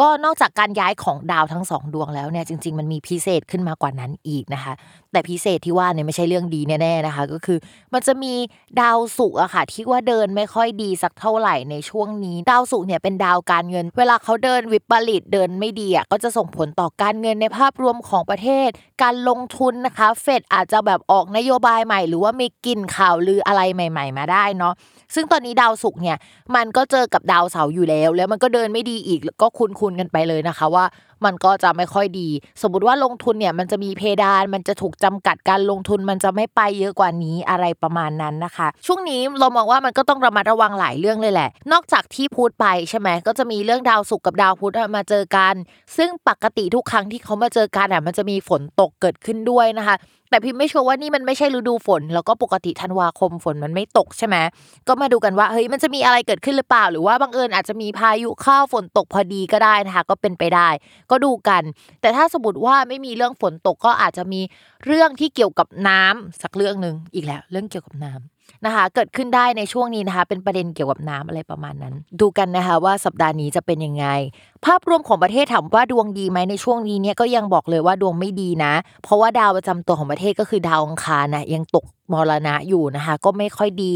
ก็นอกจากการย้ายของดาวทั้งสองดวงแล้วเนี่ยจริง ๆ มันมีพิเศษขึ้นมากว่านั้นอีกนะคะ แต่พิเศษที่ว่าเนี่ยไม่ใช่เรื่องดีแน่ๆนะคะ ก็คือ มันจะมีดาวศุกร์อะค่ะ ที่ว่าเดินไม่ค่อยดีสักเท่าไหร่ในช่วงนี้ดาวศุกร์เนี่ยเป็นดาวการเงิน เวลาเขาเดินวิปริตเดินไม่ดีอะก็จะส่งผลต่อการเงินในภาพรวมของประเทศ การลงทุนนะคะ เฟดอาจจะแบบออกนโยบายใหม่ หรือว่ามีกลิ่นข่าวลืออะไรใหม่ ๆ มาได้เนาะซึ่งตอนนี้ดาวศุกร์เนี่ยมันก็เจอกับดาวเสาร์อยู่แล้ว แล้วมันก็เดินไม่ดีอีกก็คุ้คุณกันไปเลยนะคะว่ามันก็จะไม่ค่อยดี สมมติว่าลงทุนเนี่ยมันจะมีเพดาน มันจะถูกจำกัดการลงทุนมันจะไม่ไปเยอะกว่านี้อะไรประมาณนั้นนะคะ ช่วงนี้เรามองว่ามันก็ต้องระมัดระวังหลายเรื่องเลยแหละ นอกจากที่พูดไปใช่ไหมก็จะมีเรื่องดาวศุกร์กับดาวพุธมาเจอกัน ซึ่งปกติทุกครั้งที่เขามาเจอกันอะมันจะมีฝนตกเกิดขึ้นด้วยนะคะแต่พิมไม่ชัวร์ว่านี่มันไม่ใช่ฤดูฝน แล้วก็ปกติธันวาคมฝนมันไม่ตกใช่ไหมก็มาดูกันว่าเฮ้ยมันจะมีอะไรเกิดขึ้นหรือเปล่า หรือว่าบังเอิญอาจจะมีพายุเข้าฝนตกพอดีก็ได้นะคะก็เป็นไปได้ก็ดูกัน แต่ถ้าสมมติว่าไม่มีเรื่องฝนตกก็อาจจะมีเรื่องที่เกี่ยวกับน้ำสักเรื่องหนึ่งอีกแล้ว เรื่องเกี่ยวกับน้ำนะคะ เกิดขึ้นได้ในช่วงนี้นะคะ เป็นประเด็นเกี่ยวกับน้ำอะไรประมาณนั้น ดูกันนะคะว่าสัปดาห์นี้จะเป็นยังไง ภาพรวมของประเทศถามว่าดวงดีไหมในช่วงนี้เนี่ยก็ยังบอกเลยว่าดวงไม่ดีนะ เพราะว่าดาวประจำตัวของประเทศก็คือดาวอังคารนะยังตกมรณะอยู่นะคะ ก็ไม่ค่อยดี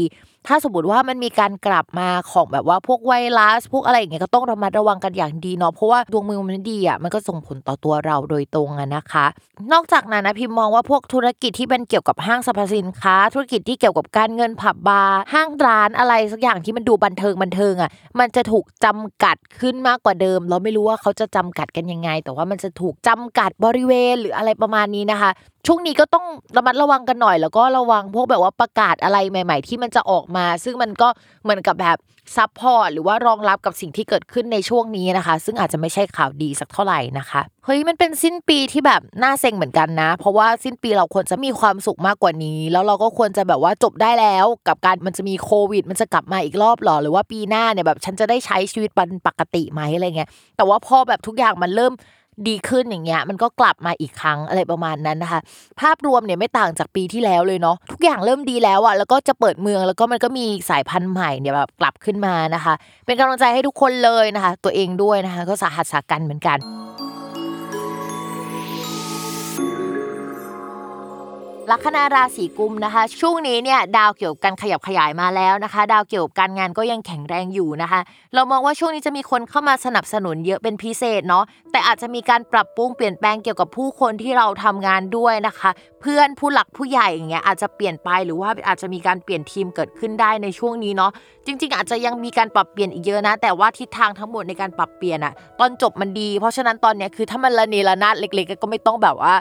ถ้าสมมติว่ามันมีการกลับมาของแบบว่าพวกไวรัสพวกอะไรอย่างเงี้ยก็ต้องระมัดระวังกันอย่างดีเนาะเพราะว่าดวงมือมันดีอะมันก็ส่งผลต่อตัวเราโดยตรงอะนะคะ นอกจากนั้นนะพิมมองว่าพวกธุรกิจที่เป็นเกี่ยวกับห้างสรรพสินค้า ธุรกิจที่เกี่ยวกับการเงินผับบาร์ห้างร้านอะไรสักอย่างที่มันดูบันเทิงบันเทิงอะมันจะถูกจำกัดขึ้นมากกว่าเดิมเราไม่รู้ว่าเขาจะจำกัดกันยังไง แต่ว่ามันจะถูกจำกัดบริเวณหรืออะไรประมาณนี้นะคะช่วงนี้ก็ต้องระมัดระวังกันหน่อย แล้วก็ระวังพวกแบบว่าประกาศอะไรใหม่ ๆ ที่มันจะออกมา ซึ่งมันก็เหมือนกับแบบ support หรือว่ารองรับกับสิ่งที่เกิดขึ้นในช่วงนี้นะคะ ซึ่งอาจจะไม่ใช่ข่าวดีสักเท่าไหร่นะคะเฮ้ยมันเป็นสิ้นปีที่แบบน่าเซ็งเหมือนกันนะ เพราะว่าสิ้นปีเราควรจะมีความสุขมากกว่านี้ แล้วเราก็ควรจะแบบว่าจบได้แล้วกับการมันจะมีโควิด มันจะกลับมาอีกรอบหรอหรือว่าปีหน้าเนี่ยแบบฉันจะได้ใช้ชีวิตเป็นปกติไหมอะไรเงี้ยแต่ว่าพอแบบทุกอย่างมันเริ่ม ดีขึ้นอย่างเงี้ยมันก็กลับมาอีกครั้งอะไรประมาณนั้นนะคะ ภาพรวมเนี่ยไม่ต่างจากปีที่แล้วเลยเนาะทุกอย่างเริ่มดีแล้วอะแล้วก็จะเปิดเมืองแล้วก็มันก็มีสายพันธุ์ใหม่เนี่ยแบบกลับขึ้นมานะคะ เป็นกำลังใจให้ทุกคนเลยนะคะ ตัวเองด้วยนะคะ ก็สาหัสสากันเหมือนกัน ลัคนาราศีกุมนะคะ ช่วงนี้เนี่ยดาวเกี่ยวกับการขยับขยายมาแล้วนะคะ ดาวเกี่ยวกับการงานก็ยังแข็งแรงอยู่นะคะ เรามองว่าช่วงนี้จะมีคนเข้ามาสนับสนุนเยอะเป็นพิเศษเนาะแต่อาจจะมีการปรับปรุงเปลี่ยนแปลงเกี่ยวกับผู้คนที่เราทำงานด้วยนะคะเพื่อนผู้หลักผู้ใหญ่อย่างเงี้ยอาจจะเปลี่ยนไปหรือว่าอาจจะมีการเปลี่ยนทีมเกิดขึ้นได้ในช่วงนี้เนาะจริง ๆ อาจจะยังมีการปรับเปลี่ยนอีกเยอะนะ แต่ว่าทิศทางทั้งหมดในการปรับเปลี่ยนอะตอนจบมันดี เพราะฉะนั้นตอนเนี้ยคือถ้ามันระเนระนาดเล็ก ๆ ก็ไม่ต้องแบบว่า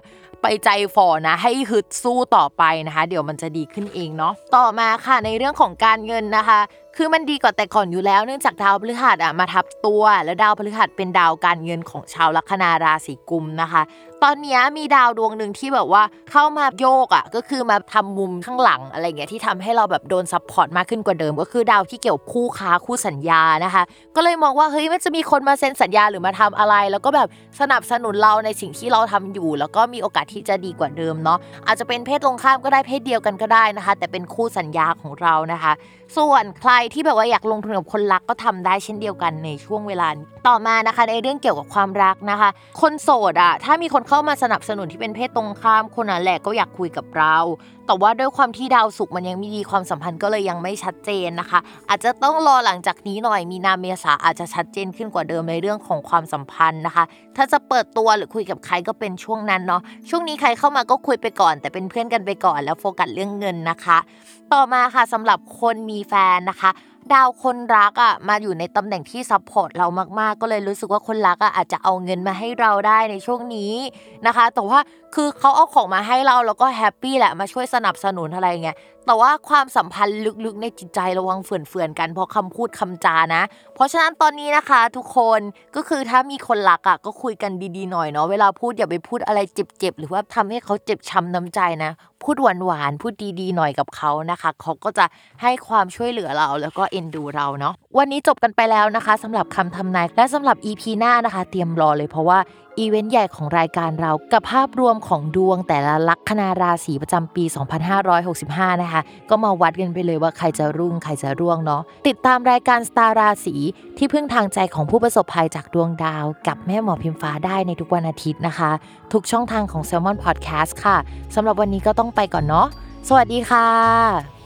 ไปใจฝ่อนะ ให้ฮึดสู้ต่อไปนะคะ เดี๋ยวมันจะดีขึ้นเองเนาะต่อมาค่ะในเรื่องของการเงินนะคะคือมันดีกว่าแต่ก่อนอยู่แล้วเนื่องจากดาวพฤหัสอะมาทับตัว แล้วดาวพฤหัสเป็นดาวการเงินของชาวลัคนาราศีกุมภ์นะคะ ตอนนี้มีดาวดวงหนึ่งที่แบบว่าเข้ามาโยกอะก็คือมาทำมุมข้างหลังอะไรเงี้ยที่ทำให้เราแบบโดน support มากขึ้นกว่าเดิม ก็คือดาวที่เกี่ยวคู่ค้าคู่สัญญานะคะ ก็เลยมองว่าเฮ้ยมันจะมีคนมาเซ็นสัญญาหรือมาทำอะไร แล้วก็แบบสนับสนุนเราในสิ่งที่เราทำอยู่ แล้วก็มีโอกาสที่จะดีกว่าเดิมเนาะอาจจะเป็นเพศตรงข้ามก็ได้เพศเดียวกันก็ได้นะคะ แต่เป็นคู่สัญญาของเรานะคะ ส่วนใครที่แบบว่าอยากลงทุนกับคนรักก็ทำได้เช่นเดียวกันในช่วงเวลา ต่อมานะคะในเรื่องเกี่ยวกับความรักนะคะ คนโสดอะถ้ามีคนเข้ามาสนับสนุนที่เป็นเพศตรงข้ามคนนั้นแหละก็อยากคุยกับเรา แต่ว่าด้วยความที่ดาวสุกมันยังไม่ดีความสัมพันธ์ก็เลยยังไม่ชัดเจนนะคะ อาจจะต้องรอหลังจากนี้หน่อยมีนาเมษาอาจจะชัดเจนขึ้นกว่าเดิมในเรื่องของความสัมพันธ์นะคะ ถ้าจะเปิดตัวหรือคุยกับใครก็เป็นช่วงนั้นเนาะช่วงนี้ใครเข้ามาก็คุยไปก่อน แต่เป็นเพื่อนกันไปก่อน แล้วโฟกัสเรื่องเงินนะคะ ต่อมาค่ะสำหรับคนมีแฟนนะคะ ดาวคนรักอะมาอยู่ในตำแหน่งที่ support เรามากๆ ก็เลยรู้สึกว่าคนรักอะอาจจะเอาเงินมาให้เราได้ในช่วงนี้นะคะ แต่ว่าคือเขาเอาของมาให้เราแล้วก็ happy แหละมาช่วยสนับสนุนอะไรเงี้ย แต่ว่าความสัมพันธ์ลึกๆในจิตใจระวังเฟื่อนๆกันเพราะคำพูดคำจานะ เพราะฉะนั้นตอนนี้นะคะ ทุกคนก็คือถ้ามีคนรักอะก็คุยกันดีๆหน่อยเนาะเวลาพูดอย่าไปพูดอะไรเจ็บๆหรือว่าทำให้เขาเจ็บช้ำน้ำใจนะ พูดหวานๆพูดดีๆหน่อยกับเขานะคะเขาก็จะให้ความช่วยเหลือเราแล้วก็เอ็นดูเราเนาะวันนี้จบกันไปแล้วนะคะสำหรับคำทำนายและสำหรับ EP หน้านะคะ เตรียมรอเลยเพราะว่า อีเวนต์ใหญ่ของรายการเรากับภาพรวมของดวงแต่ละลัคนาราศีประจำปี 2565 นะคะ ก็มาวัดกันไปเลยว่าใครจะรุ่งใครจะร่วงเนาะติดตามรายการสตาราศีที่พึ่งทางใจของผู้ประสบภัยจากดวงดาว กับแม่หมอพิมฟ้าได้ในทุกวันอาทิตย์นะคะ ทุกช่องทางของ Salmon Podcast ค่ะสำหรับวันนี้ก็ต้องไปก่อนเนาะสวัสดีค่ะ